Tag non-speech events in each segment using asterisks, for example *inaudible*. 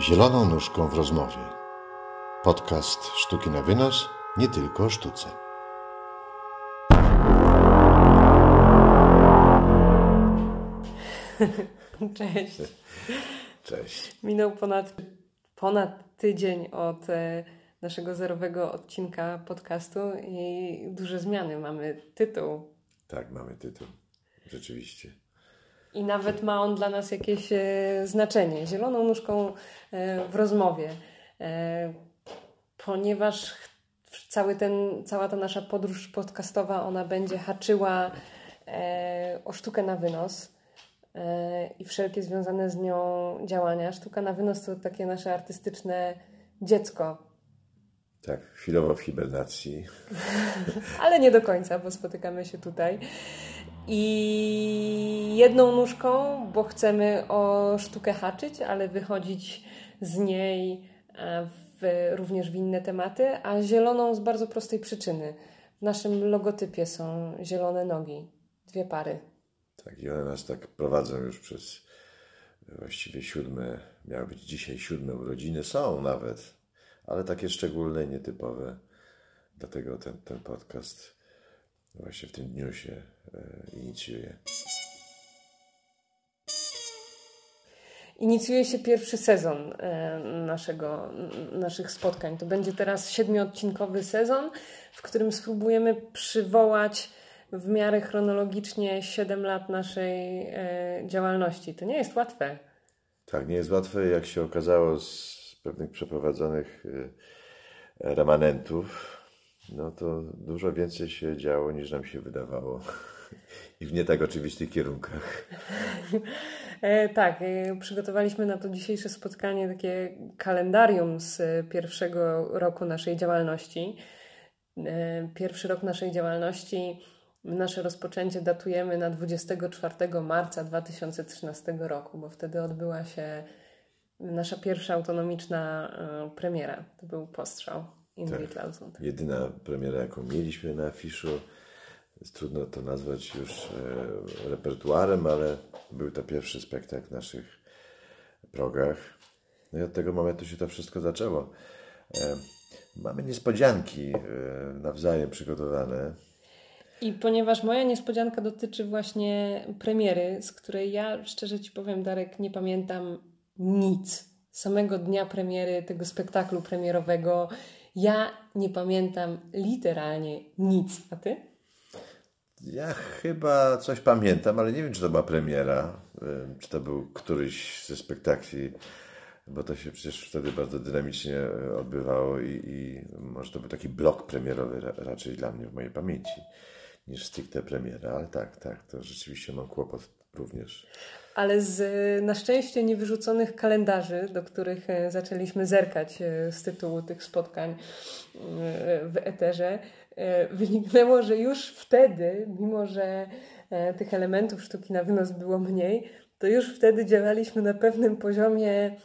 Zieloną nóżką w rozmowie. Podcast Sztuki na wynos, nie tylko o sztuce. *laughs* Cześć. Cześć. Minął ponad, ponad tydzień od e, naszego zerowego odcinka podcastu i duże zmiany. Mamy tytuł. Tak, mamy tytuł. Rzeczywiście. I nawet ma on dla nas jakieś e, znaczenie. Zieloną nóżką e, w rozmowie. E, ponieważ cały ten, cała ta nasza podróż podcastowa, ona będzie haczyła o sztukę na wynos i wszelkie związane z nią działania. Sztuka na wynos to takie nasze artystyczne dziecko, Tak, chwilowo w hibernacji. *laughs* ale nie do końca, bo spotykamy się tutaj. I jedną nóżką, bo chcemy o sztukę haczyć, ale wychodzić z niej e, w, również w inne tematy, a zieloną z bardzo prostej przyczyny. W naszym logotypie są zielone nogi, dwie pary. Tak, i one nas tak prowadzą już przez właściwie siódme, miały być dzisiaj siódme urodziny, są nawet, ale takie szczególne nietypowe. Dlatego ten, ten podcast właśnie w tym dniu się e, inicjuje. Inicjuje się pierwszy sezon e, naszego, naszych spotkań. To będzie teraz siedmiodcinkowy sezon, w którym spróbujemy przywołać w miarę chronologicznie 7 lat naszej e, działalności. To nie jest łatwe. Tak, nie jest łatwe, jak się okazało z pewnych przeprowadzonych remanentów, no to dużo więcej się działo niż nam się wydawało. *laughs* I w nie tak oczywistych kierunkach. E, tak, e, przygotowaliśmy na to dzisiejsze spotkanie takie kalendarium z pierwszego roku naszej działalności. E, Pierwszy rok naszej działalności, nasze rozpoczęcie datujemy na 24 marca 2013 roku, bo wtedy odbyła się nasza pierwsza autonomiczna e, premiera. To był postrzał in Tak. Witlaussund. Jedyna premiera, jaką mieliśmy na afiszu, trudno to nazwać już e, repertuarem, ale był to pierwszy spektakl w naszych progach. No i od tego momentu się to wszystko zaczęło. E, mamy niespodzianki e, nawzajem przygotowane. I ponieważ moja niespodzianka dotyczy właśnie premiery, z której ja szczerze Ci powiem, Darek, nie pamiętam nic. Samego dnia premiery tego spektaklu premierowego ja nie pamiętam literalnie nic. A Ty? Ja chyba coś pamiętam, ale nie wiem, czy to była premiera, czy to był któryś ze spektakli, bo to się przecież wtedy bardzo dynamicznie y, odbywało i, i może to był taki blok premierowy ra, raczej dla mnie w mojej pamięci niż stricte premiera, ale tak, tak, to rzeczywiście mam kłopot również. Ale z na szczęście niewyrzuconych kalendarzy, do których e, zaczęliśmy zerkać e, z tytułu tych spotkań e, w eterze, wyniknęło, że już wtedy, mimo że tych elementów sztuki na wynos było mniej, to już wtedy działaliśmy na pewnym poziomie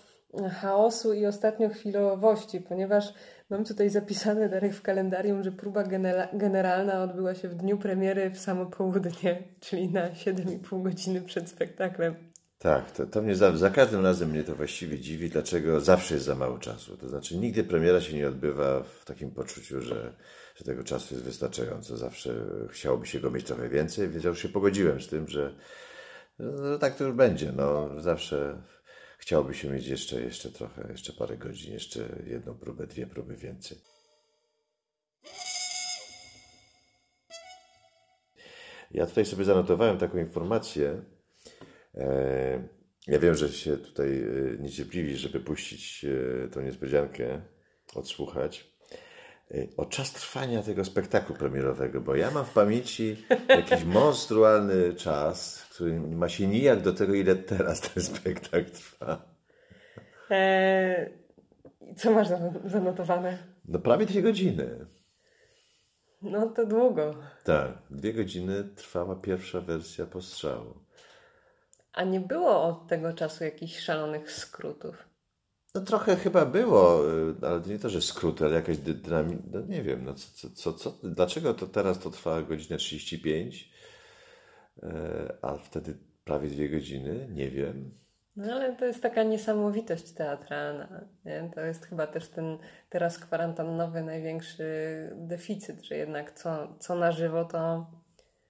chaosu i ostatniochwilowości, ponieważ mam tutaj zapisane, Darek, w kalendarium, że próba genera- generalna odbyła się w dniu premiery w samo południe, czyli na 7,5 godziny przed spektaklem. Tak, to, to mnie za, za każdym razem mnie to właściwie dziwi, dlaczego zawsze jest za mało czasu. To znaczy nigdy premiera się nie odbywa w takim poczuciu, że, że tego czasu jest wystarczająco. Zawsze chciałoby się go mieć trochę więcej, więc ja już się pogodziłem z tym, że no, tak to już będzie. No, zawsze chciałoby się mieć jeszcze, jeszcze trochę, jeszcze parę godzin, jeszcze jedną próbę, dwie próby więcej. Ja tutaj sobie zanotowałem taką informację. E, Ja wiem, że się tutaj e, niecierpliwi, żeby puścić e, tą niespodziankę, odsłuchać. O czas trwania tego spektaklu premierowego, bo ja mam w pamięci jakiś *laughs* monstrualny czas, który ma się nijak do tego, ile teraz ten spektakl trwa. Eee, co masz zano- zanotowane? No prawie dwie godziny. No to długo. Tak, dwie godziny trwała pierwsza wersja postrzału. A nie było od tego czasu jakichś szalonych skrótów? No trochę chyba było, y, ale nie to, że skrót, ale jakaś dy- dynamika, no nie wiem, no co, co, co, dlaczego to teraz to trwa godzinę 35, e, a wtedy prawie dwie godziny, nie wiem. No ale to jest taka niesamowitość teatralna. Nie? To jest chyba też ten teraz kwarantannowy największy deficyt, że jednak co, co na żywo to,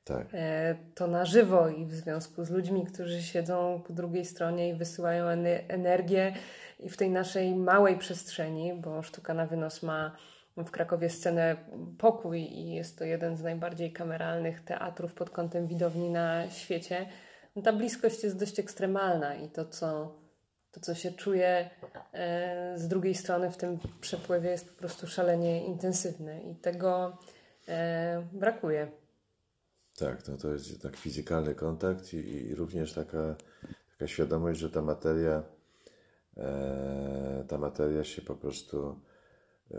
Tak. e, to na żywo i w związku z ludźmi, którzy siedzą po drugiej stronie i wysyłają ene- energię i w tej naszej małej przestrzeni, bo sztuka na wynos ma w Krakowie scenę Pokój i jest to jeden z najbardziej kameralnych teatrów pod kątem widowni na świecie. No ta bliskość jest dość ekstremalna i to, co, to, co się czuje e, z drugiej strony w tym przepływie jest po prostu szalenie intensywne i tego e, brakuje. Tak, no to jest jednak fizykalny kontakt i, i również taka, taka świadomość, że ta materia, e, ta materia się po prostu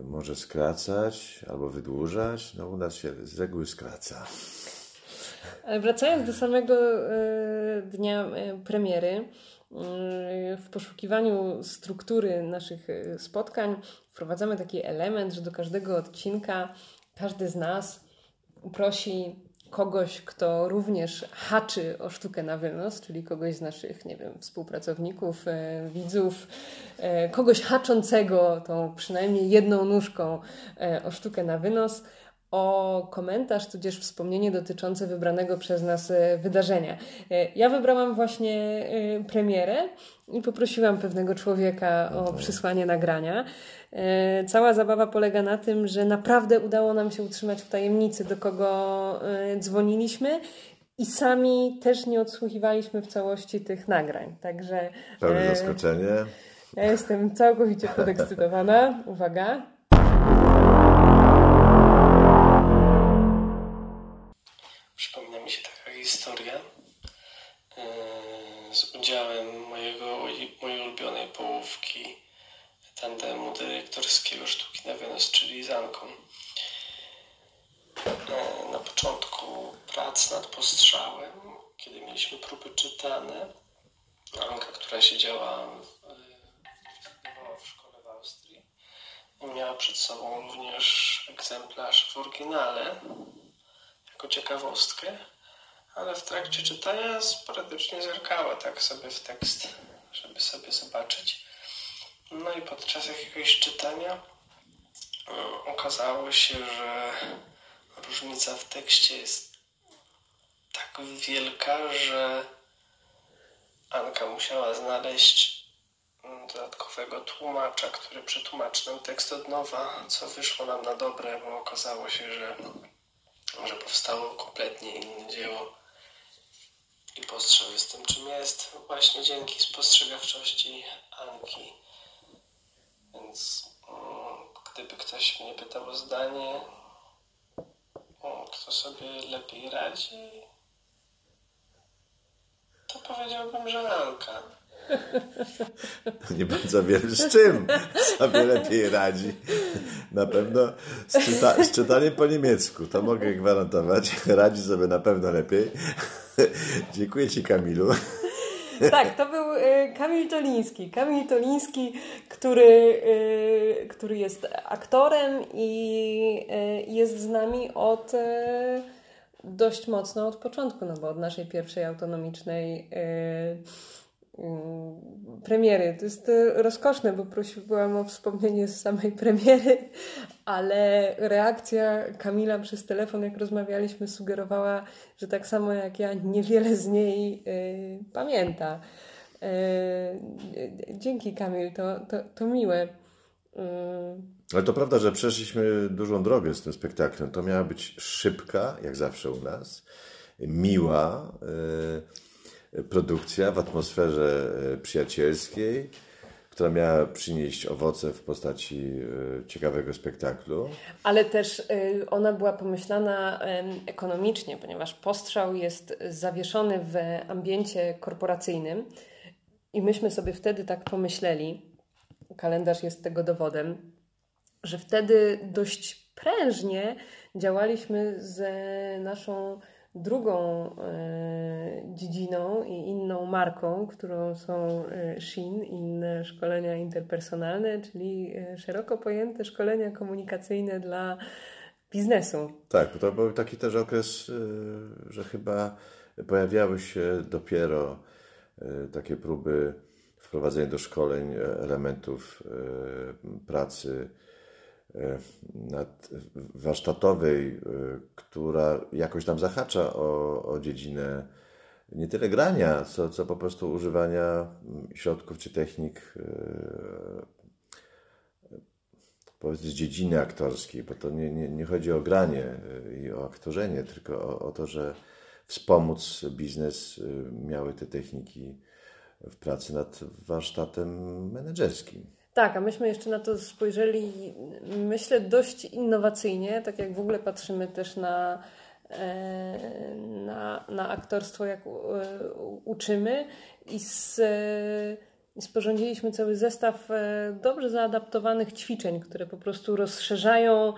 może skracać albo wydłużać. No u nas się z reguły skraca. Ale wracając do samego e, dnia e, premiery, e, w poszukiwaniu struktury naszych spotkań wprowadzamy taki element, że do każdego odcinka każdy z nas prosi kogoś, kto również haczy o sztukę na wynos, czyli kogoś z naszych, nie wiem, współpracowników, e, widzów, e, kogoś haczącego tą przynajmniej jedną nóżką e, o sztukę na wynos, o komentarz, tudzież wspomnienie dotyczące wybranego przez nas e, wydarzenia. E, Ja wybrałam właśnie e, premierę i poprosiłam pewnego człowieka o przysłanie nagrania. Cała zabawa polega na tym, że naprawdę udało nam się utrzymać w tajemnicy, do kogo dzwoniliśmy. I sami też nie odsłuchiwaliśmy w całości tych nagrań. Także Pełne zaskoczenie. ja jestem całkowicie podekscytowana. Uwaga. Połówki tandemu dyrektorskiego sztuki na wynos, czyli z Anką. Yy, Na początku prac nad postrzałem, kiedy mieliśmy próby czytane, Anka, która siedziała yy, w szkole w Austrii, miała przed sobą również egzemplarz w oryginale, jako ciekawostkę, ale w trakcie czytania sporadycznie zerkała tak sobie w tekst, żeby sobie zobaczyć. No i podczas jakiegoś czytania e, okazało się, że różnica w tekście jest tak wielka, że Anka musiała znaleźć mm, dodatkowego tłumacza, który przetłumaczy nam tekst od nowa, co wyszło nam na dobre, bo okazało się, że że powstało kompletnie inne dzieło i postrzał jest tym, czym jest, właśnie dzięki spostrzegawczości Anki. Więc mm, gdyby ktoś mnie pytał o zdanie, mm, kto sobie lepiej radzi, to powiedziałbym, że Anka. *laughs* Nie bardzo wiem z czym sobie lepiej radzi. Na pewno z, czyta, z czytaniem po niemiecku, to mogę gwarantować. Radzi sobie na pewno lepiej. *laughs* Dziękuję Ci Kamilu. Tak, to był Kamil Toliński. Kamil Toliński, który, e, który jest aktorem i e, jest z nami od dość mocno od początku, no bo od naszej pierwszej autonomicznej premiery. To jest rozkoszne, bo prosiłam o wspomnienie z samej premiery, ale reakcja Kamila przez telefon, jak rozmawialiśmy, sugerowała, że tak samo jak ja, niewiele z niej e, pamięta. E, dzięki Kamil, to, to, to miłe. E, Ale to prawda, że przeszliśmy dużą drogę z tym spektaklem. To miała być szybka, jak zawsze u nas, miła e, produkcja w atmosferze przyjacielskiej, która miała przynieść owoce w postaci ciekawego spektaklu. Ale też ona była pomyślana ekonomicznie, ponieważ postrzał jest zawieszony w ambiencie korporacyjnym i myśmy sobie wtedy tak pomyśleli, kalendarz jest tego dowodem, że wtedy dość prężnie działaliśmy z naszą drugą e, dziedziną i inną marką, którą są e, SHIN, inne szkolenia interpersonalne, czyli e, szeroko pojęte szkolenia komunikacyjne dla biznesu. Tak, bo to był taki też okres, że chyba pojawiały się dopiero takie próby wprowadzenie do szkoleń elementów pracy nad, warsztatowej, która jakoś tam zahacza o, o dziedzinę nie tyle grania, co, co po prostu używania środków czy technik powiedzmy z dziedziny aktorskiej, bo to nie, nie, nie chodzi o granie i o aktorzenie, tylko o, o to, że wspomóc biznes miały te techniki w pracy nad warsztatem menedżerskim. Tak, a myśmy jeszcze na to spojrzeli, myślę, dość innowacyjnie, tak jak w ogóle patrzymy też na, e, na, na aktorstwo, jak uczymy i z, sporządziliśmy cały zestaw e, dobrze zaadaptowanych ćwiczeń, które po prostu rozszerzają e,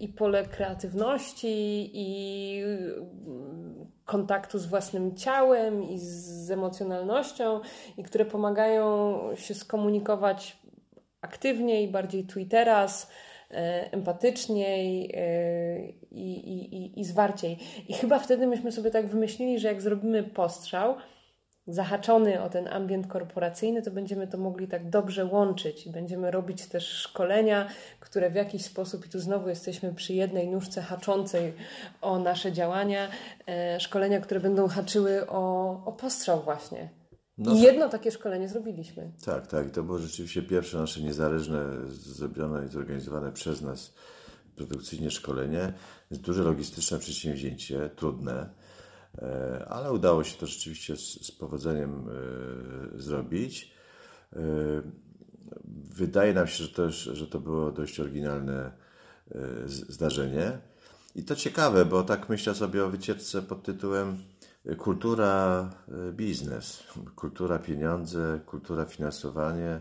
i pole kreatywności, i kontaktu z własnym ciałem i z emocjonalnością i które pomagają się skomunikować aktywniej, bardziej tu i teraz, e, empatyczniej e, i, i, i, i zwarciej. I chyba wtedy myśmy sobie tak wymyślili, że jak zrobimy postrzał, zahaczony o ten ambient korporacyjny, to będziemy to mogli tak dobrze łączyć i będziemy robić też szkolenia, które w jakiś sposób, i tu znowu jesteśmy przy jednej nóżce haczącej o nasze działania, e, szkolenia, które będą haczyły o, o postrzał właśnie. No I tak. jedno takie szkolenie zrobiliśmy. Tak, tak. I to było rzeczywiście pierwsze nasze niezależne, zrobione i zorganizowane przez nas produkcyjnie szkolenie. Duże logistyczne przedsięwzięcie, trudne ale udało się to rzeczywiście z, z powodzeniem e, zrobić. E, wydaje nam się, że, też, że to było dość oryginalne zdarzenie. I to ciekawe, bo tak myślę sobie o wycieczce pod tytułem Kultura biznes, kultura pieniądze, kultura finansowanie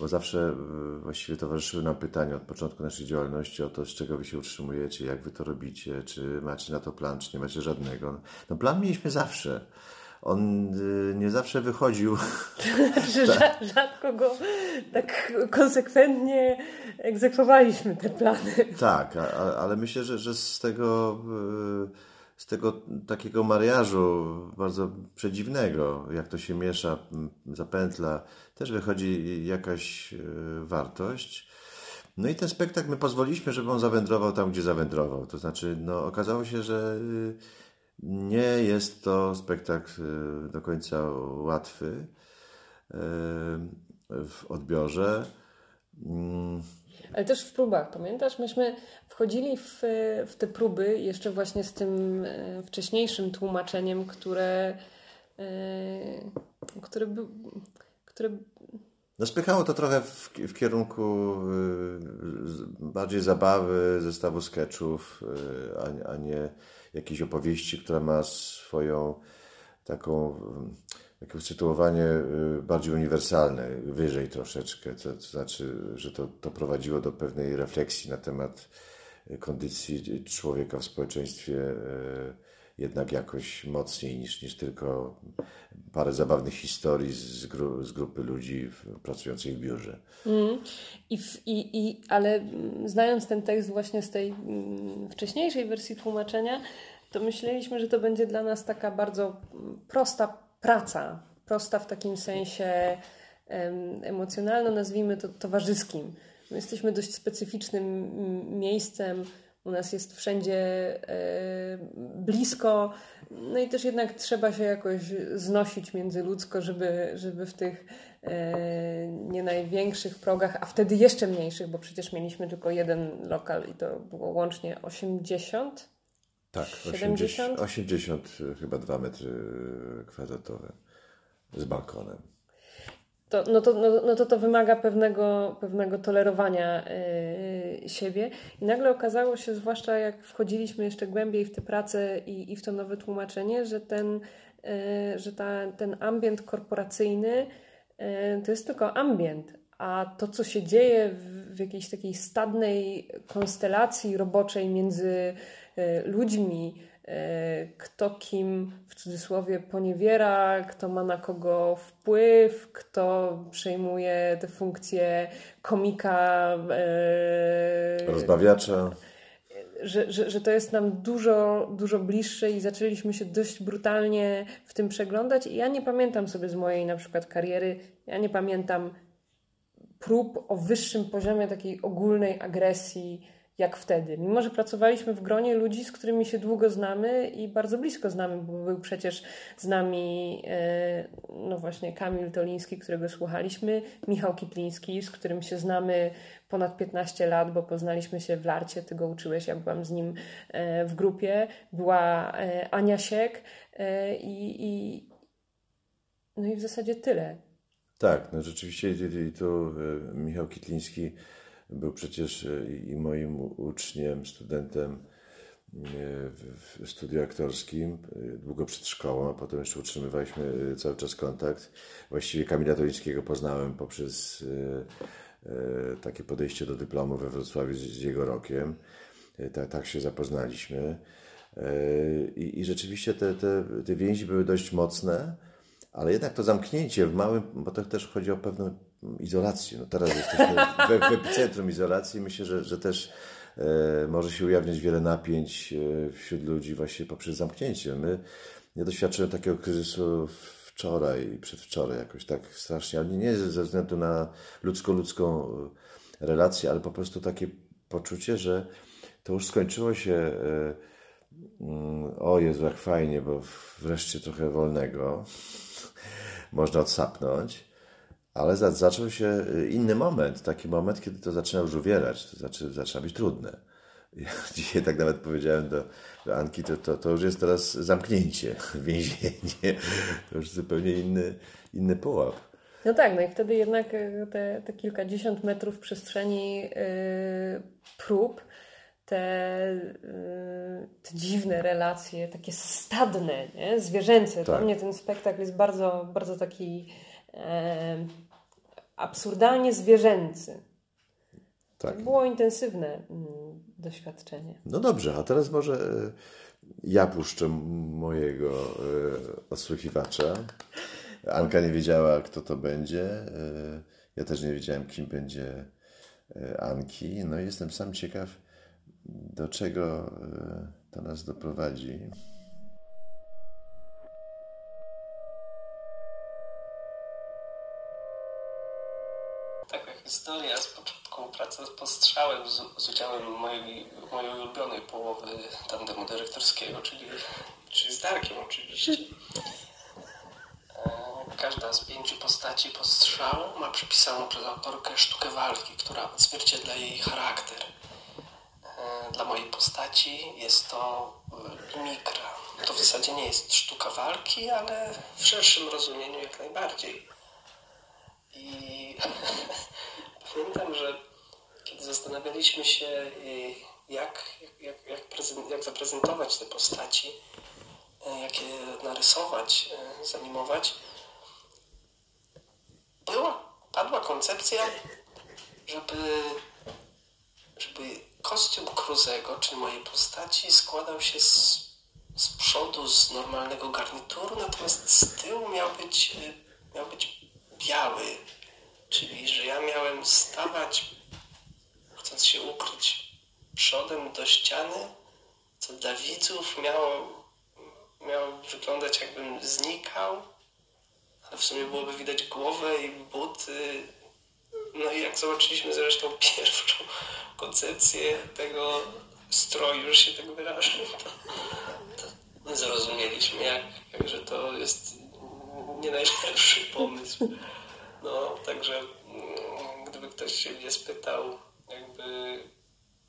bo zawsze e, właściwie towarzyszyły nam pytania od początku naszej działalności o to, z czego wy się utrzymujecie, jak wy to robicie, czy macie na to plan, czy nie macie żadnego. No plan mieliśmy zawsze. On e, nie zawsze wychodził. *laughs* Tak. Rzadko go tak konsekwentnie egzekwowaliśmy te plany. Tak, ale myślę, że, że z tego e, z tego takiego mariażu bardzo przedziwnego, jak to się miesza, zapętla, też wychodzi jakaś e, wartość. No i ten spektakl my pozwoliliśmy, żeby on zawędrował tam, gdzie zawędrował. To znaczy, no, okazało się, że y, nie jest to spektakl y, do końca łatwy y, w odbiorze. Ale też w próbach, pamiętasz? Myśmy wchodzili w, w te próby jeszcze właśnie z tym e, wcześniejszym tłumaczeniem, które, e, które, by, które no spychało to trochę w, w, kierunku e, bardziej zabawy, zestawu sketchów, a, a nie jakiejś opowieści, która ma swoją taką takie usytuowanie y, bardziej uniwersalne, wyżej troszeczkę, to, to znaczy, że to, to prowadziło do pewnej refleksji na temat y, kondycji człowieka w społeczeństwie y, jednak jakoś mocniej niż, niż tylko parę zabawnych historii z, gru, z grupy ludzi pracujących w biurze. Mm. I, w, i, i, ale znając ten tekst właśnie z tej mm, wcześniejszej wersji tłumaczenia, to myśleliśmy, że to będzie dla nas taka bardzo prosta praca, prosta w takim sensie emocjonalno, nazwijmy to towarzyskim. My jesteśmy dość specyficznym miejscem, u nas jest wszędzie e, blisko, no i też jednak trzeba się jakoś znosić międzyludzko, żeby, żeby w tych e, nie największych progach, a wtedy jeszcze mniejszych, bo przecież mieliśmy tylko jeden lokal i to było łącznie 80 tak, 70? 80, 80 chyba 2 metry kwadratowe z balkonem. To, no, to, no, no to to wymaga pewnego, pewnego tolerowania yy, siebie. I nagle okazało się, zwłaszcza jak wchodziliśmy jeszcze głębiej w tę pracę i, i w to nowe tłumaczenie, że ten, yy, że ta, ten ambient korporacyjny yy, to jest tylko ambient, a to, co się dzieje w, w jakiejś takiej stadnej konstelacji roboczej między ludźmi, e, kto kim w cudzysłowie poniewiera, kto ma na kogo wpływ, kto przejmuje te funkcje komika, e, rozbawiacza. że, że, że to jest nam dużo, dużo bliższe i zaczęliśmy się dość brutalnie w tym przeglądać. I ja nie pamiętam sobie z mojej na przykład kariery, ja nie pamiętam prób o wyższym poziomie takiej ogólnej agresji jak wtedy. Mimo, że pracowaliśmy w gronie ludzi, z którymi się długo znamy i bardzo blisko znamy, bo był przecież z nami e, no właśnie Kamil Toliński, którego słuchaliśmy, Michał Kitliński, z którym się znamy ponad 15 lat, bo poznaliśmy się w Larcie, ty go uczyłeś, ja byłam z nim e, w grupie, była e, Ania Siek i, i no i w zasadzie tyle. Tak, no rzeczywiście to Michał Kitliński był przecież e, i moim uczniem, studentem e, w studiu aktorskim, e, długo przed szkołą, a potem jeszcze utrzymywaliśmy cały czas kontakt. Właściwie Kamila Tolińskiego poznałem poprzez takie podejście do dyplomu we Wrocławiu z jego rokiem. Tak, tak się zapoznaliśmy. I, i rzeczywiście te, te, te więzi były dość mocne, ale jednak to zamknięcie w małym, bo to też chodzi o pewną izolacji. No teraz jesteśmy w, w epicentrum izolacji. Myślę, że, że też e, może się ujawniać wiele napięć e, wśród ludzi właśnie poprzez zamknięcie. My nie doświadczyłem takiego kryzysu wczoraj i przedwczoraj jakoś tak strasznie, ale nie ze względu na ludzko-ludzką relację, ale po prostu takie poczucie, że to już skończyło się e, mm, o Jezu, jak fajnie, bo wreszcie trochę wolnego *laughs* można odsapnąć. Ale zaczął się y, inny moment, taki moment, kiedy to zaczyna już uwierać, to znaczy, zaczyna być trudne. Ja *laughs* dzisiaj tak nawet powiedziałem do, do Anki, to, to, to już jest teraz zamknięcie, *laughs* więzienie, to już zupełnie inny, inny pułap. No tak, no i wtedy jednak y, te, te kilkadziesiąt metrów przestrzeni yy, prób, te, yy, te dziwne relacje, takie stadne, nie? zwierzęce. Tak. Dla mnie ten spektakl jest bardzo, bardzo taki absurdalnie zwierzęcy. Tak. To było intensywne mm, doświadczenie. No dobrze, a teraz może e, ja puszczę mojego e, odsłuchiwacza. Anka nie wiedziała, kto to będzie. E, ja też nie wiedziałem, kim będzie Anki. No i jestem sam ciekaw, do czego to nas doprowadzi. Historia z początku pracy z postrzałem z, z udziałem mojej, mojej ulubionej połowy tandemu dyrektorskiego, czyli, czyli z Darkiem oczywiście. E, każda z pięciu postaci postrzału ma przypisaną przez autorkę sztukę walki, która odzwierciedla jej charakter. E, dla mojej postaci jest to mimikra. To w zasadzie nie jest sztuka walki, ale w szerszym rozumieniu jak najbardziej. I *laughs* pamiętam, że kiedy zastanawialiśmy się, y, jak, jak, jak, jak zaprezentować te postaci, y, jak je narysować, y, zanimować, była, padła koncepcja, żeby, żeby kostium Cruzego, czy mojej postaci, składał się z, z przodu z normalnego garnituru, natomiast z tyłu miał być, miał być biały, Czyli, że ja miałem stawać, chcąc się ukryć przodem do ściany, co dla widzów miało, miało wyglądać jakbym znikał, ale w sumie byłoby widać głowę i buty. No i jak zobaczyliśmy zresztą *laughs* pierwszą koncepcję tego stroju, że się tak wyrażę, to, to zrozumieliśmy, jak, jak, że to jest nie najlepszy pomysł. No, także mm, gdyby ktoś się mnie spytał, jakby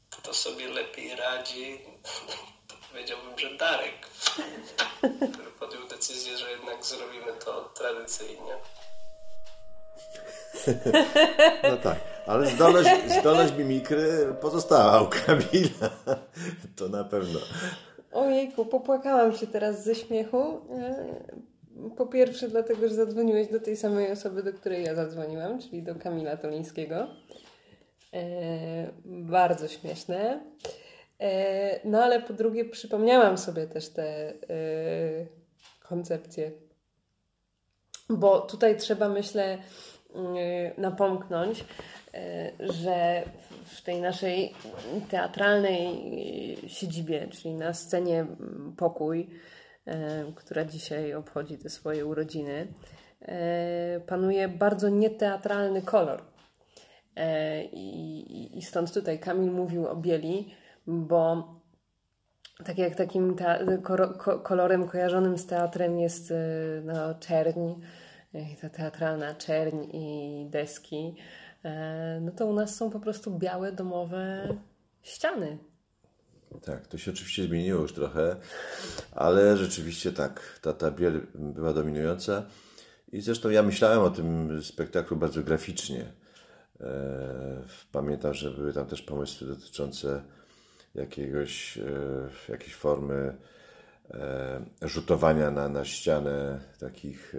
kto sobie lepiej radzi, *laughs* to powiedziałbym, że Darek, który podjął decyzję, że jednak zrobimy to tradycyjnie. *laughs* No tak, ale zdolność, zdolność mimikry pozostała u Kamila. *laughs* To na pewno. Ojejku, popłakałam się teraz ze śmiechu. Po pierwsze, dlatego, że zadzwoniłeś do tej samej osoby, do której ja zadzwoniłam, czyli do Kamila Tolińskiego. E, bardzo śmieszne. E, no ale po drugie, przypomniałam sobie też te e, koncepcje. Bo tutaj trzeba, myślę, napomknąć, że w tej naszej teatralnej siedzibie, czyli na scenie Pokój, która dzisiaj obchodzi te swoje urodziny, panuje bardzo nieteatralny kolor. I, I stąd tutaj Kamil mówił o bieli, bo tak jak takim kolorem kojarzonym z teatrem jest no, czerń, ta teatralna czerń i deski, no to u nas są po prostu białe domowe ściany. Tak, to się oczywiście zmieniło już trochę, ale rzeczywiście tak, ta, ta biel była dominująca. I zresztą ja myślałem o tym spektaklu bardzo graficznie. Pamiętam, że były tam też pomysły dotyczące jakiegoś, jakiejś formy rzutowania na, na ścianę takich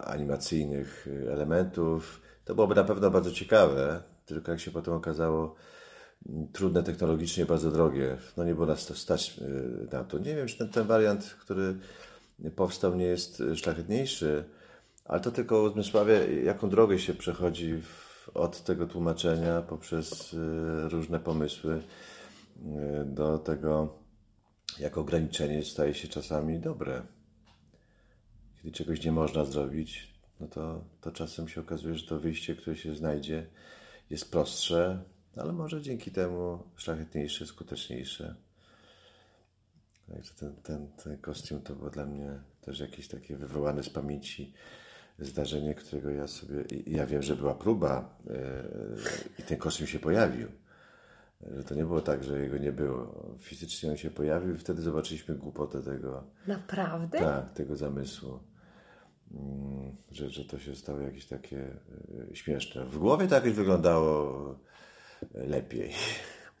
animacyjnych elementów. To byłoby na pewno bardzo ciekawe, tylko jak się potem okazało, trudne technologicznie, bardzo drogie. No nie było nas to stać na to. Nie wiem, czy ten, ten wariant, który powstał, nie jest szlachetniejszy, ale to tylko uzmysławia, jaką drogę się przechodzi w, od tego tłumaczenia poprzez różne pomysły do tego, jak ograniczenie staje się czasami dobre kiedy czegoś nie można zrobić, no to, to czasem się okazuje, że to wyjście, które się znajdzie, jest prostsze, ale może dzięki temu szlachetniejsze, skuteczniejsze. Także ten, ten, ten kostium to było dla mnie też jakieś takie wywołane z pamięci zdarzenie, którego ja sobie. Ja wiem, że była próba yy, i ten kostium się pojawił. Że to nie było tak, że jego nie było. Fizycznie on się pojawił i wtedy zobaczyliśmy głupotę tego. Naprawdę? Tak, tego zamysłu. Mm, że, że to się stało jakieś takie e, śmieszne. W głowie to jakoś wyglądało lepiej.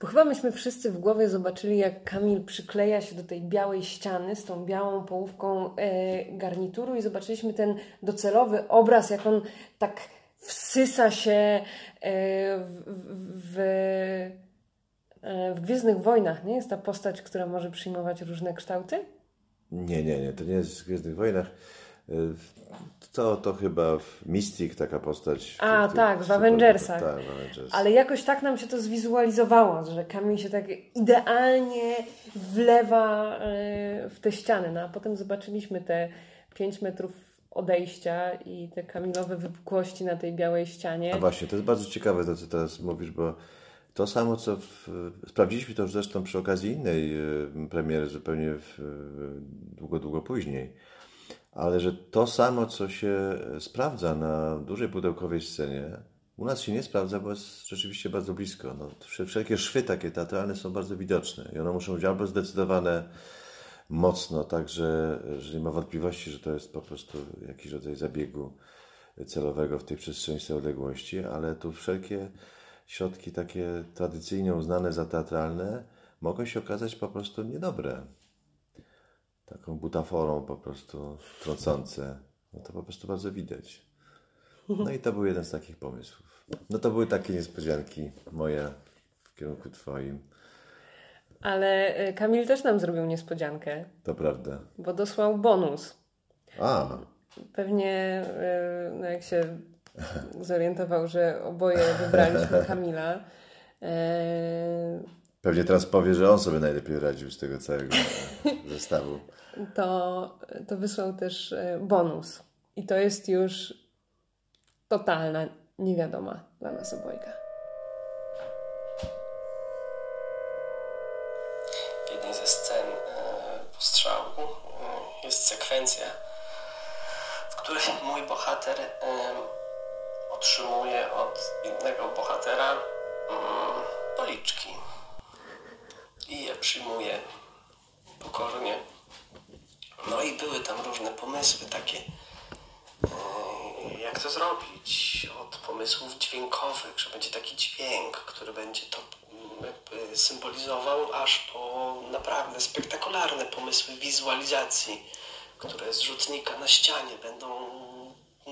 Bo chyba myśmy wszyscy w głowie zobaczyli, jak Kamil przykleja się do tej białej ściany z tą białą połówką e, garnituru i zobaczyliśmy ten docelowy obraz, jak on tak wsysa się e, w, w, w Gwiezdnych Wojnach. Nie jest ta postać, która może przyjmować różne kształty? Nie, nie, nie. To nie jest w Gwiezdnych Wojnach. To, to chyba w Mystic taka postać. A, w, tak, w Avengersach. Tak, w Avengers. Ale jakoś tak nam się to zwizualizowało, że Kamil się tak idealnie wlewa e, w te ściany. No a potem zobaczyliśmy te 5 metrów odejścia i te Kamilowe wypukłości na tej białej ścianie. A właśnie, to jest bardzo ciekawe to, co teraz mówisz, bo to samo, co w, sprawdziliśmy to już zresztą przy okazji innej e, premiery, zupełnie w, długo, długo później ale że to samo, co się sprawdza na dużej pudełkowej scenie, u nas się nie sprawdza, bo jest rzeczywiście bardzo blisko. No, wszelkie szwy takie teatralne są bardzo widoczne i one muszą być albo zdecydowane mocno, tak że, że nie ma wątpliwości, że to jest po prostu jakiś rodzaj zabiegu celowego w tej przestrzeni tej odległości, ale tu wszelkie środki takie tradycyjnie uznane za teatralne mogą się okazać po prostu niedobre taką butaforą po prostu trącące, no to po prostu bardzo widać. No i to był jeden z takich pomysłów. No to były takie niespodzianki moje w kierunku Twoim. Ale e, Kamil też nam zrobił niespodziankę. To prawda. Bo dosłał bonus. A. Pewnie e, no jak się zorientował, że oboje wybraliśmy *laughs* Kamila. Pewnie teraz powie, że on sobie najlepiej radził z tego całego *laughs* zestawu to, to wysłał też e, bonus. I to jest już totalna niewiadoma dla nas obojga. W jednej ze scen e, postrzału e, jest sekwencja, w której mój bohater otrzymuje od innego bohatera mm, policzki i je przyjmuje pokornie no i były tam różne pomysły takie, e, jak to zrobić. Od pomysłów dźwiękowych, że będzie taki dźwięk, który będzie to mm, symbolizował, aż po naprawdę spektakularne pomysły wizualizacji, które z rzutnika na ścianie będą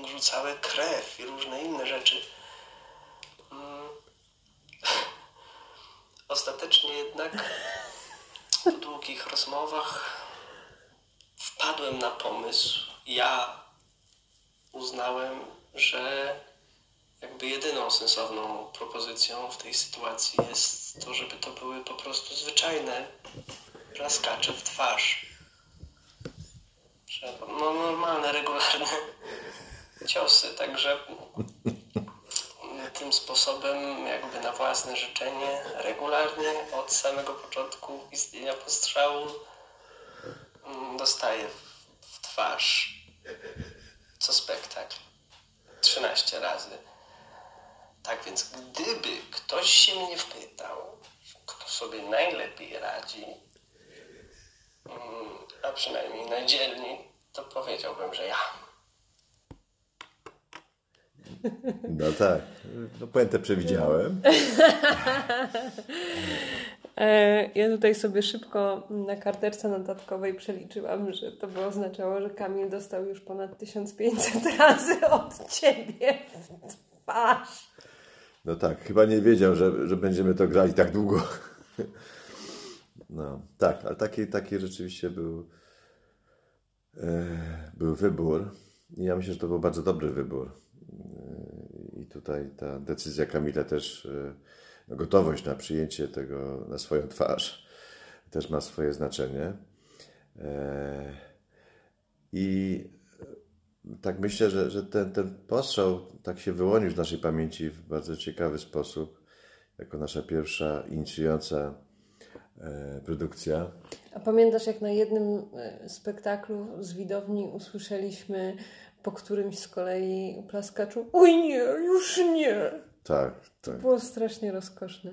rzucały krew i różne inne rzeczy. Ostatecznie jednak po długich rozmowach wpadłem na pomysł, ja uznałem, że jakby jedyną sensowną propozycją w tej sytuacji jest to, żeby to były po prostu zwyczajne plaskacze w twarz. No, normalne, regularne ciosy, także tym sposobem jakby na własne życzenie regularnie od samego początku istnienia postrzału mm, dostaję w twarz co spektakl 13 razy. Tak więc gdyby ktoś się mnie wpytał, kto sobie najlepiej radzi, mm, a przynajmniej najdzielniej, to powiedziałbym, że ja. No tak. No puentę przewidziałem. *laughs* E, ja tutaj sobie szybko na karteczce notatkowej przeliczyłam, że to by oznaczało, że Kamil dostał już ponad 1500 *laughs* razy od ciebie w twarz. No tak, chyba nie wiedział, że, że będziemy to grali tak długo. No tak, ale taki, taki rzeczywiście był, e, był wybór. I ja myślę, że to był bardzo dobry wybór. I tutaj ta decyzja Kamila też, e, no, gotowość na przyjęcie tego na swoją twarz też ma swoje znaczenie. E, I tak myślę, że, że ten, ten postrzał tak się wyłonił z naszej pamięci w bardzo ciekawy sposób, jako nasza pierwsza inicjująca e, produkcja. A pamiętasz, jak na jednym e, spektaklu z widowni usłyszeliśmy po którymś z kolei plaskaczu Oj nie, już nie! Tak, tak. Było strasznie rozkoszne.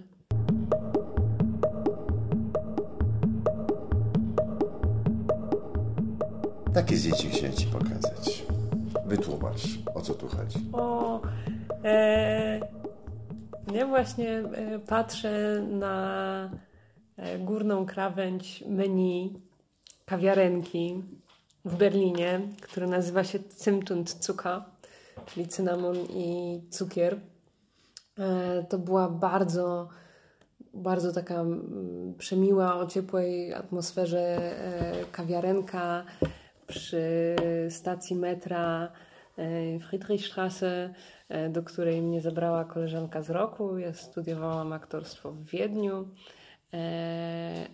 Takie zdjęcie chciałem Ci pokazać. Wytłumacz, o co tu chodzi. O, e, ja właśnie e, patrzę na e, górną krawędź menu kawiarenki w Berlinie, które nazywa się Zimtund Zucker, czyli cynamon i cukier. E, to była bardzo, bardzo taka mm, przemiła, o ciepłej atmosferze e, kawiarenka przy stacji metra e, Friedrichstraße, e, do której mnie zabrała koleżanka z roku. Ja studiowałam aktorstwo w Wiedniu,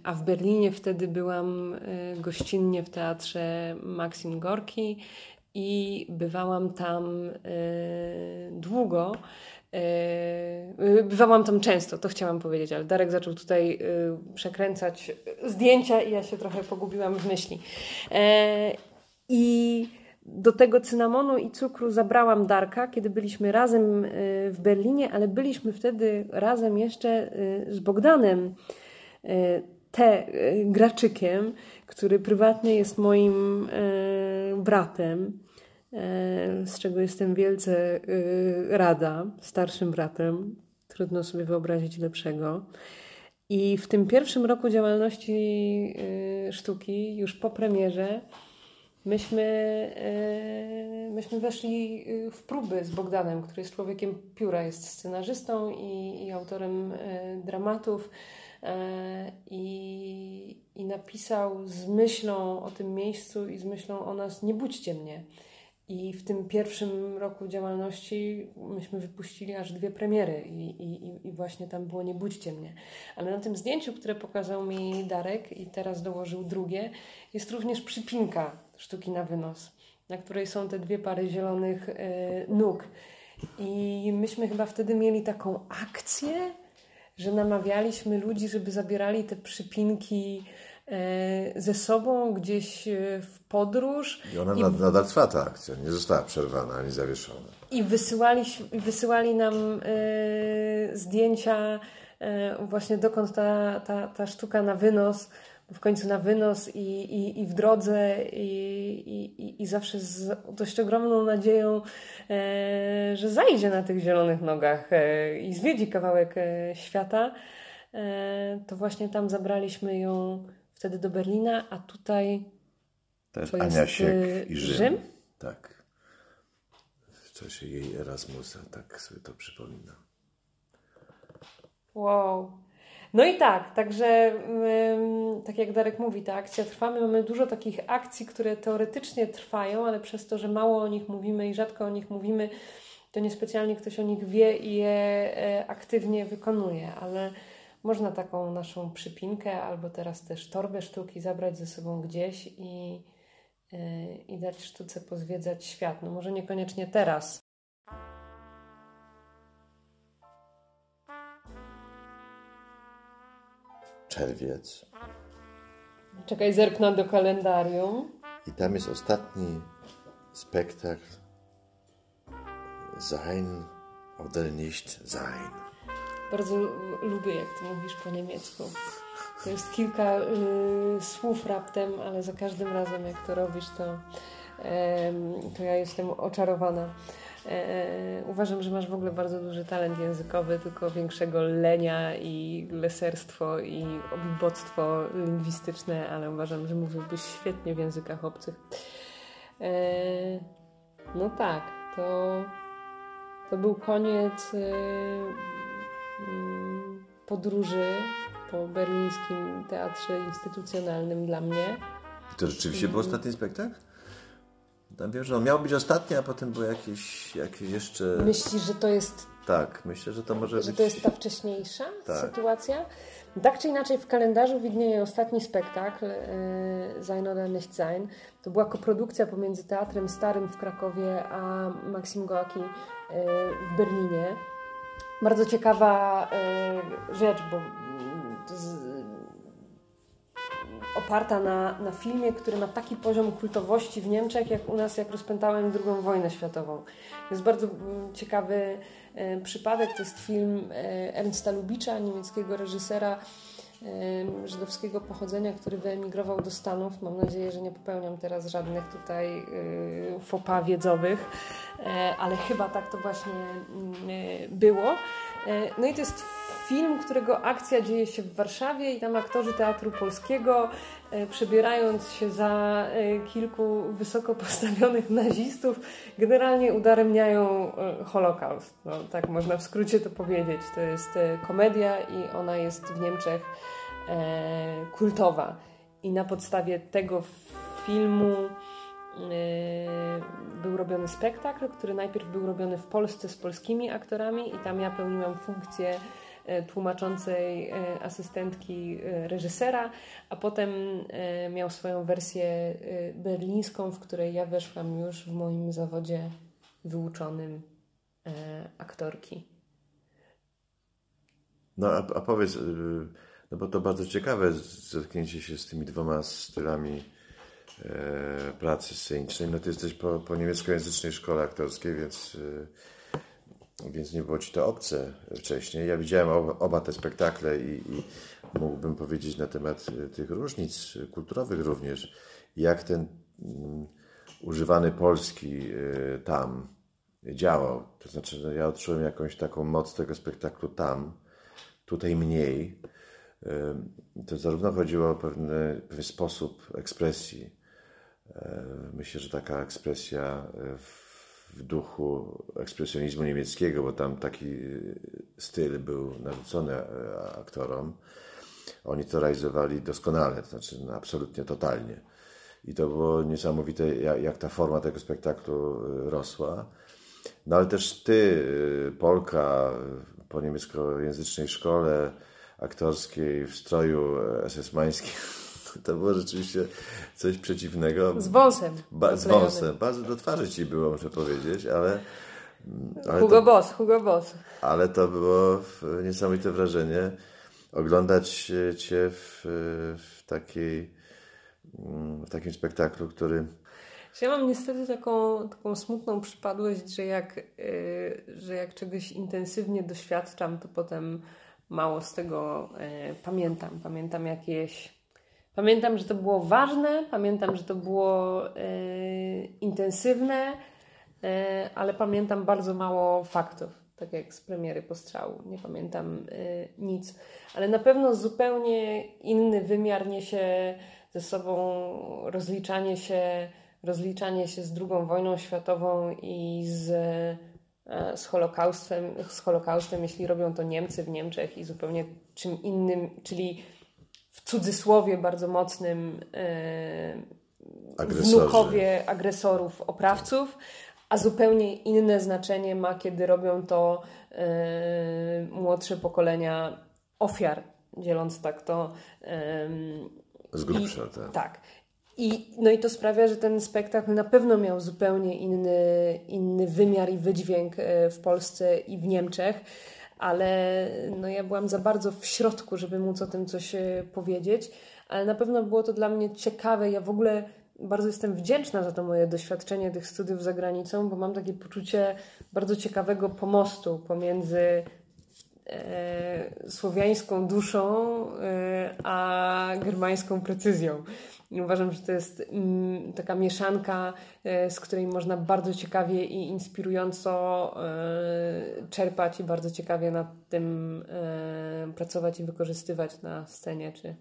a w Berlinie wtedy byłam gościnnie w teatrze Maxim Gorki i bywałam tam długo. Bywałam tam często, to chciałam powiedzieć, ale Darek zaczął tutaj przekręcać zdjęcia i ja się trochę pogubiłam w myśli. I do tego cynamonu i cukru zabrałam Darka, kiedy byliśmy razem w Berlinie, ale byliśmy wtedy razem jeszcze z Bogdanem T. Graczykiem, który prywatnie jest moim bratem z czego jestem wielce rada, starszym bratem. Trudno sobie wyobrazić lepszego. I w tym pierwszym roku działalności sztuki, już po premierze, myśmy, myśmy weszli w próby z Bogdanem, który jest człowiekiem pióra, jest scenarzystą i, i autorem dramatów. I, I napisał z myślą o tym miejscu i z myślą o nas: Nie budźcie mnie. I w tym pierwszym roku działalności myśmy wypuścili aż dwie premiery i, i, i właśnie tam było Nie budźcie mnie. Ale na tym zdjęciu, które pokazał mi Darek i teraz dołożył drugie, jest również przypinka sztuki na wynos, na której są te dwie pary zielonych y, nóg. I myśmy chyba wtedy mieli taką akcję, że namawialiśmy ludzi, żeby zabierali te przypinki ze sobą gdzieś w podróż. I ona I... nadal trwa ta akcja, nie została przerwana ani zawieszona. I wysyłali, wysyłali nam e, zdjęcia e, właśnie dokąd ta, ta, ta sztuka na wynos, w końcu na wynos i, i, i w drodze i, i, zawsze z dość ogromną nadzieją, e, że zajdzie na tych zielonych nogach i zwiedzi kawałek świata, to właśnie tam zabraliśmy ją wtedy do Berlina, a tutaj to Ania jest Siek i Rzym. Rzym. Tak. W czasie jej Erasmusa, tak sobie to przypomina. Wow. No i tak, także tak jak Darek mówi, ta akcja trwa. My mamy dużo takich akcji, które teoretycznie trwają, ale przez to, że mało o nich mówimy i rzadko o nich mówimy, to niespecjalnie ktoś o nich wie i je e, aktywnie wykonuje, ale można taką naszą przypinkę albo teraz też torbę sztuki zabrać ze sobą gdzieś i, e, i dać sztuce pozwiedzać świat. No może niekoniecznie teraz. Czerwiec. Czekaj, zerknę do kalendarium. I tam jest ostatni spektakl Sein oder nicht sein. Bardzo lubię, jak ty mówisz po niemiecku. To jest kilka y, słów raptem, ale za każdym razem, jak to robisz, to, y, to ja jestem oczarowana. E, uważam, że masz w ogóle bardzo duży talent językowy, tylko większego lenia i leserstwo i obiboctwo lingwistyczne, ale uważam, że mówiłbyś świetnie w językach obcych. E, no tak, to, to był koniec mm, podróży po berlińskim teatrze instytucjonalnym dla mnie. I to rzeczywiście był ostatni spektakl? Tam wiem, że on miał być ostatni, a potem było jakieś, jakieś jeszcze... Myślisz, że to jest... Tak, myślę, że to może że być... to jest ta wcześniejsza Tak. sytuacja? Tak czy inaczej w kalendarzu widnieje ostatni spektakl e, Sein oder nicht sein. To była koprodukcja pomiędzy Teatrem Starym w Krakowie a Maxim Gorki e, w Berlinie. Bardzo ciekawa e, rzecz, bo to z, oparta na, na filmie, który ma taki poziom kultowości w Niemczech, jak u nas, jak rozpętałem II wojnę światową. Jest bardzo mm, ciekawy e, przypadek. To jest film e, Ernsta Lubicza, niemieckiego reżysera e, żydowskiego pochodzenia, który wyemigrował do Stanów. Mam nadzieję, że nie popełniam teraz żadnych tutaj e, pas wiedzowych, e, ale chyba tak to właśnie mm, e, było. No i to jest film, którego akcja dzieje się w Warszawie i tam aktorzy Teatru Polskiego e, przebierając się za e, kilku wysoko postawionych nazistów generalnie udaremniają e, Holokaust. No, tak można w skrócie to powiedzieć. To jest komedia i ona jest w Niemczech kultowa. I na podstawie tego filmu był robiony spektakl, który najpierw był robiony w Polsce z polskimi aktorami i tam ja pełniłam funkcję tłumaczącej e, asystentki e, reżysera, a potem e, miał swoją wersję e, berlińską, w której ja weszłam już w moim zawodzie wyuczonym e, aktorki. No a, a powiedz, y, no bo to bardzo ciekawe zetknięcie się z tymi dwoma stylami e, pracy scenicznej. No ty jesteś po, po niemieckojęzycznej szkole aktorskiej, więc, y, więc nie było ci to obce wcześniej. Ja widziałem oba, te spektakle i, i mógłbym powiedzieć na temat y, tych różnic kulturowych również, jak ten mm, używany polski y, tam działał. To znaczy, no ja odczułem jakąś taką moc tego spektaklu tam, tutaj mniej. Ym, To zarówno chodziło o pewny, pewien sposób ekspresji. E, Myślę, że taka ekspresja e, w w duchu ekspresjonizmu niemieckiego, bo tam taki styl był narzucony e, aktorom. Oni to realizowali doskonale, to znaczy no, absolutnie totalnie. I to było niesamowite, jak, ta forma tego spektaklu e, rosła. No ale też ty, e, Polka, po niemieckojęzycznej szkole aktorskiej w stroju SS-mańskim, *laughs* to było rzeczywiście coś przeciwnego. Z wąsem. Ba, z wąsem. Bardzo do twarzy ci było, muszę powiedzieć, ale, ale, Hugo to, Boss, Hugo Boss. ale to było niesamowite wrażenie oglądać cię w, w, takiej, mm, w takim spektaklu, który Ja mam niestety taką, taką smutną przypadłość, że jak, y, że jak czegoś intensywnie doświadczam, to potem mało z tego y, pamiętam. Pamiętam jakieś. Pamiętam, że to było ważne, pamiętam, że to było y, intensywne, y, ale pamiętam bardzo mało faktów, tak jak z premiery postrzału. Nie pamiętam y, nic, ale na pewno zupełnie inny wymiar niesie ze sobą rozliczanie się rozliczanie się z II wojną światową i z, e, z, Holokaustem, z Holokaustem, jeśli robią to Niemcy w Niemczech i zupełnie czym innym, czyli w cudzysłowie bardzo mocnym e, Agresorzy. wnukowie agresorów, oprawców, a zupełnie inne znaczenie ma, kiedy robią to e, młodsze pokolenia ofiar, dzieląc tak to. Z grubsza, tak. tak. I, no i to sprawia, że ten spektakl na pewno miał zupełnie inny, inny wymiar i wydźwięk e, w Polsce i w Niemczech, ale no ja byłam za bardzo w środku, żeby móc o tym coś e, powiedzieć, ale na pewno było to dla mnie ciekawe. Ja w ogóle bardzo jestem wdzięczna za to moje doświadczenie tych studiów za granicą, bo mam takie poczucie bardzo ciekawego pomostu pomiędzy e, słowiańską duszą e, a germańską precyzją. I uważam, że to jest mm, taka mieszanka, e, z której można bardzo ciekawie i inspirująco e, czerpać i bardzo ciekawie nad tym e, pracować i wykorzystywać na scenie czy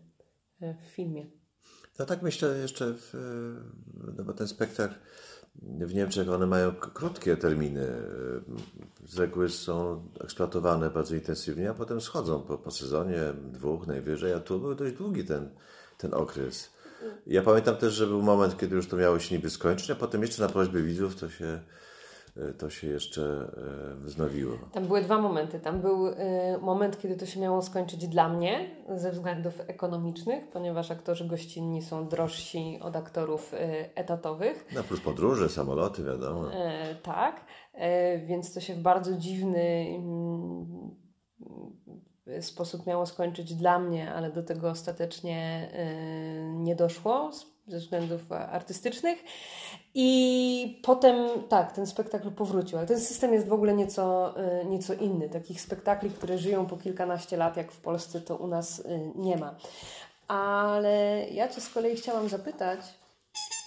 w filmie. No tak myślę jeszcze, w, no bo ten spektakl w Niemczech one mają krótkie terminy. Z reguły są eksploatowane bardzo intensywnie, a potem schodzą po, po sezonie, dwóch najwyżej, a tu był dość długi ten, ten okres. Ja pamiętam też, że był moment, kiedy już to miało się niby skończyć, a potem jeszcze na prośbę widzów to się, to się jeszcze e, wznowiło. Tam były dwa momenty. Tam był y, moment, kiedy to się miało skończyć dla mnie ze względów ekonomicznych, ponieważ aktorzy gościnni są drożsi od aktorów etatowych. No plus podróże, samoloty, wiadomo. E, tak, e, więc to się w bardzo dziwny mm, sposób miało skończyć dla mnie, ale do tego ostatecznie e, nie doszło ze względów artystycznych. I potem tak, ten spektakl powrócił, ale ten system jest w ogóle nieco, e, nieco inny. Takich spektakli, które żyją po kilkanaście lat, jak w Polsce, to u nas e, nie ma. Ale ja Cię z kolei chciałam zapytać,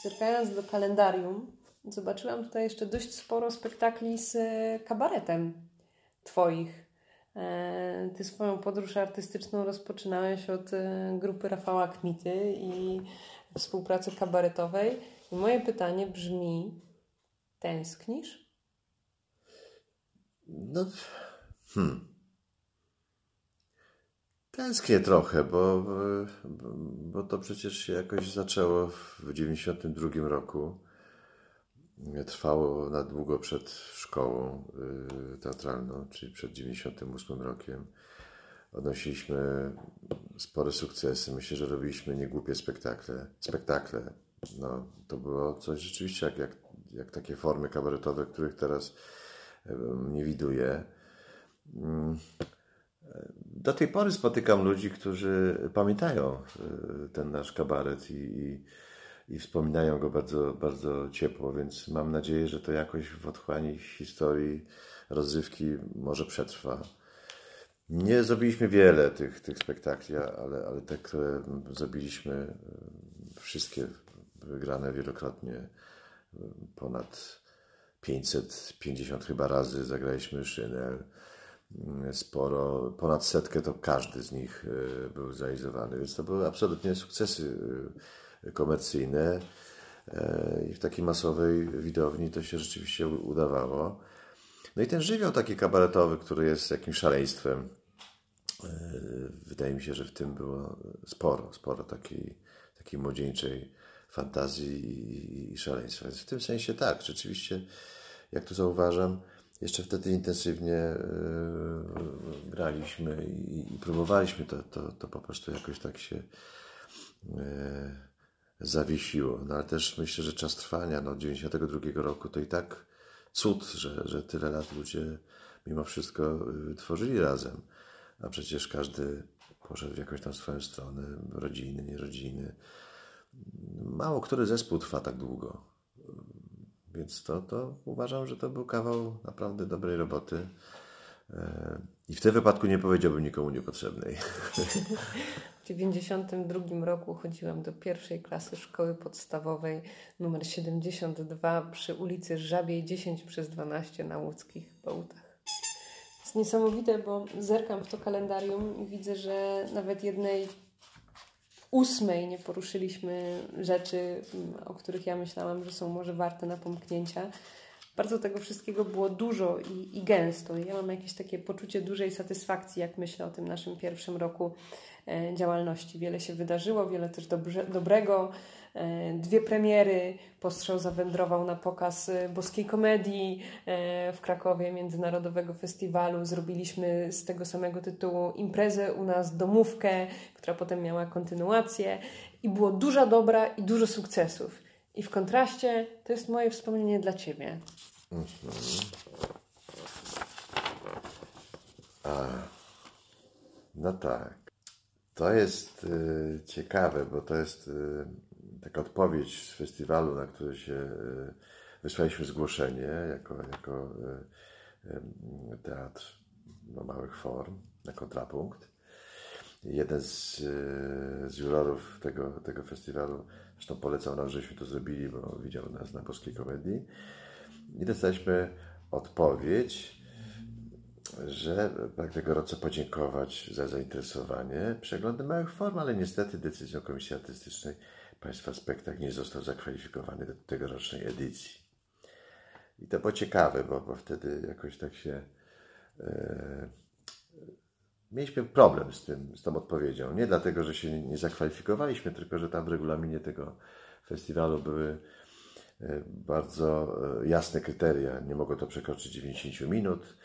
zerkając do kalendarium, zobaczyłam tutaj jeszcze dość sporo spektakli z e, kabaretem Twoich. E, Ty swoją podróż artystyczną rozpoczynałeś od e, grupy Rafała Kmity i współpracy kabaretowej. I moje pytanie brzmi: tęsknisz? No, hmm. Tęsknię trochę, bo, bo, to przecież się jakoś zaczęło w 92 roku. Trwało na długo przed szkołą y, teatralną, czyli przed 98 rokiem. Odnosiliśmy spore sukcesy. Myślę, że robiliśmy niegłupie spektakle. spektakle. No, to było coś rzeczywiście jak, jak, jak takie formy kabaretowe, których teraz nie widuję. Mm. Do tej pory spotykam ludzi, którzy pamiętają y, ten nasz kabaret i, i, i wspominają go bardzo, bardzo ciepło, więc mam nadzieję, że to jakoś w otchłani historii rozrywki może przetrwa. Nie zrobiliśmy wiele tych, tych spektakli, ale, ale te, które zrobiliśmy, y, wszystkie wygrane wielokrotnie, y, ponad 550 chyba razy zagraliśmy Szynel sporo, ponad setkę to każdy z nich e, był zrealizowany, więc to były absolutnie sukcesy komercyjne e, i w takiej masowej widowni to się rzeczywiście udawało. No i ten żywioł taki kabaretowy, który jest jakimś szaleństwem, e, wydaje mi się, że w tym było sporo, sporo takiej, takiej młodzieńczej fantazji i, szaleństwa. Więc w tym sensie tak, rzeczywiście, jak tu zauważam, jeszcze wtedy intensywnie e, graliśmy i, próbowaliśmy to, to, to po prostu jakoś tak się zawiesiło. No ale też myślę, że czas trwania, no 92 roku to i tak cud, że, że tyle lat ludzie mimo wszystko y, tworzyli razem. A przecież każdy poszedł w jakąś tam swoją stronę, rodziny, nierodziny. Mało który zespół trwa tak długo. Więc to, to uważam, że to był kawał naprawdę dobrej roboty. E, I w tym wypadku nie powiedziałbym nikomu niepotrzebnej. W 92 roku chodziłam do pierwszej klasy szkoły podstawowej numer 72 przy ulicy Żabiej 10 przez 12 na łódzkich Bałutach. Jest niesamowite, bo zerkam w to kalendarium i widzę, że nawet jednej ósmej nie poruszyliśmy rzeczy, mm, o których ja myślałam, że są może warte napomknięcia. Bardzo tego wszystkiego było dużo i, i gęsto. Ja mam jakieś takie poczucie dużej satysfakcji, jak myślę o tym naszym pierwszym roku e, działalności. Wiele się wydarzyło, wiele też dobrze, dobrego. E, dwie premiery. Postrzał zawędrował na pokaz e, boskiej komedii w Krakowie, Międzynarodowego Festiwalu. Zrobiliśmy z tego samego tytułu imprezę u nas, domówkę, która potem miała kontynuację. I było dużo dobra i dużo sukcesów. I w kontraście to jest moje wspomnienie dla Ciebie. Mhm. A, no tak. To jest y, ciekawe, bo to jest y, taka odpowiedź z festiwalu, na który się y, wysłaliśmy zgłoszenie jako, jako y, y, teatr no, małych form na kontrapunkt. Jeden z, y, z jurorów tego, tego festiwalu zresztą polecał nam, żeśmy to zrobili, bo widział nas na polskiej komedii. I dostaliśmy odpowiedź, że pragnę gorąco podziękować za zainteresowanie przeglądem małych form, ale niestety decyzją Komisji Artystycznej Państwa spektakl nie został zakwalifikowany do tegorocznej edycji. I to było ciekawe, bo, bo wtedy jakoś tak się. E, mieliśmy problem z, tym, z tą odpowiedzią. Nie dlatego, że się nie zakwalifikowaliśmy, tylko że tam w regulaminie tego festiwalu były e, bardzo e, jasne kryteria. Nie mogło to przekroczyć 90 minut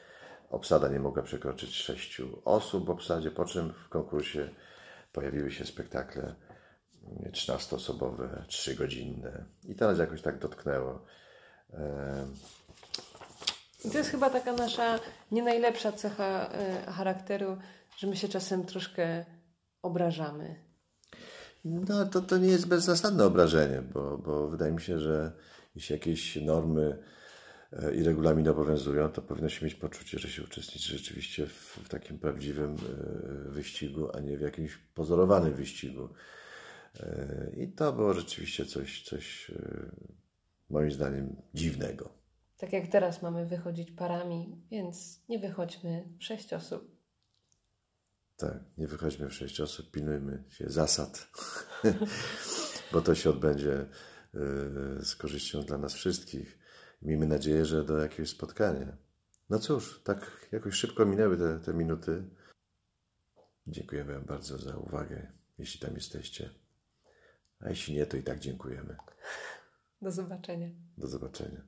Obsada nie mogła przekroczyć sześciu osób w obsadzie, po czym w konkursie pojawiły się spektakle 13-osobowe, 3-godzinne. I teraz jakoś tak dotknęło. I to jest chyba taka nasza nie najlepsza cecha e, charakteru, że my się czasem troszkę obrażamy. No to, to nie jest bezzasadne obrażenie, bo, bo wydaje mi się, że jeśli jakieś normy E, i regulamin obowiązują, to powinno się mieć poczucie, że się uczestniczy rzeczywiście w, w takim prawdziwym e, wyścigu, a nie w jakimś pozorowanym wyścigu. E, I to było rzeczywiście coś, coś moim zdaniem dziwnego. Tak jak teraz mamy wychodzić parami, więc nie wychodźmy sześć osób. Tak, nie wychodźmy w sześć osób, pilnujmy się zasad, *laughs* bo to się odbędzie z korzyścią dla nas wszystkich. Miejmy nadzieję, że do jakiegoś spotkania. No cóż, tak jakoś szybko minęły te, te minuty. Dziękujemy Wam bardzo za uwagę, jeśli tam jesteście. A jeśli nie, to i tak dziękujemy. Do zobaczenia. Do zobaczenia.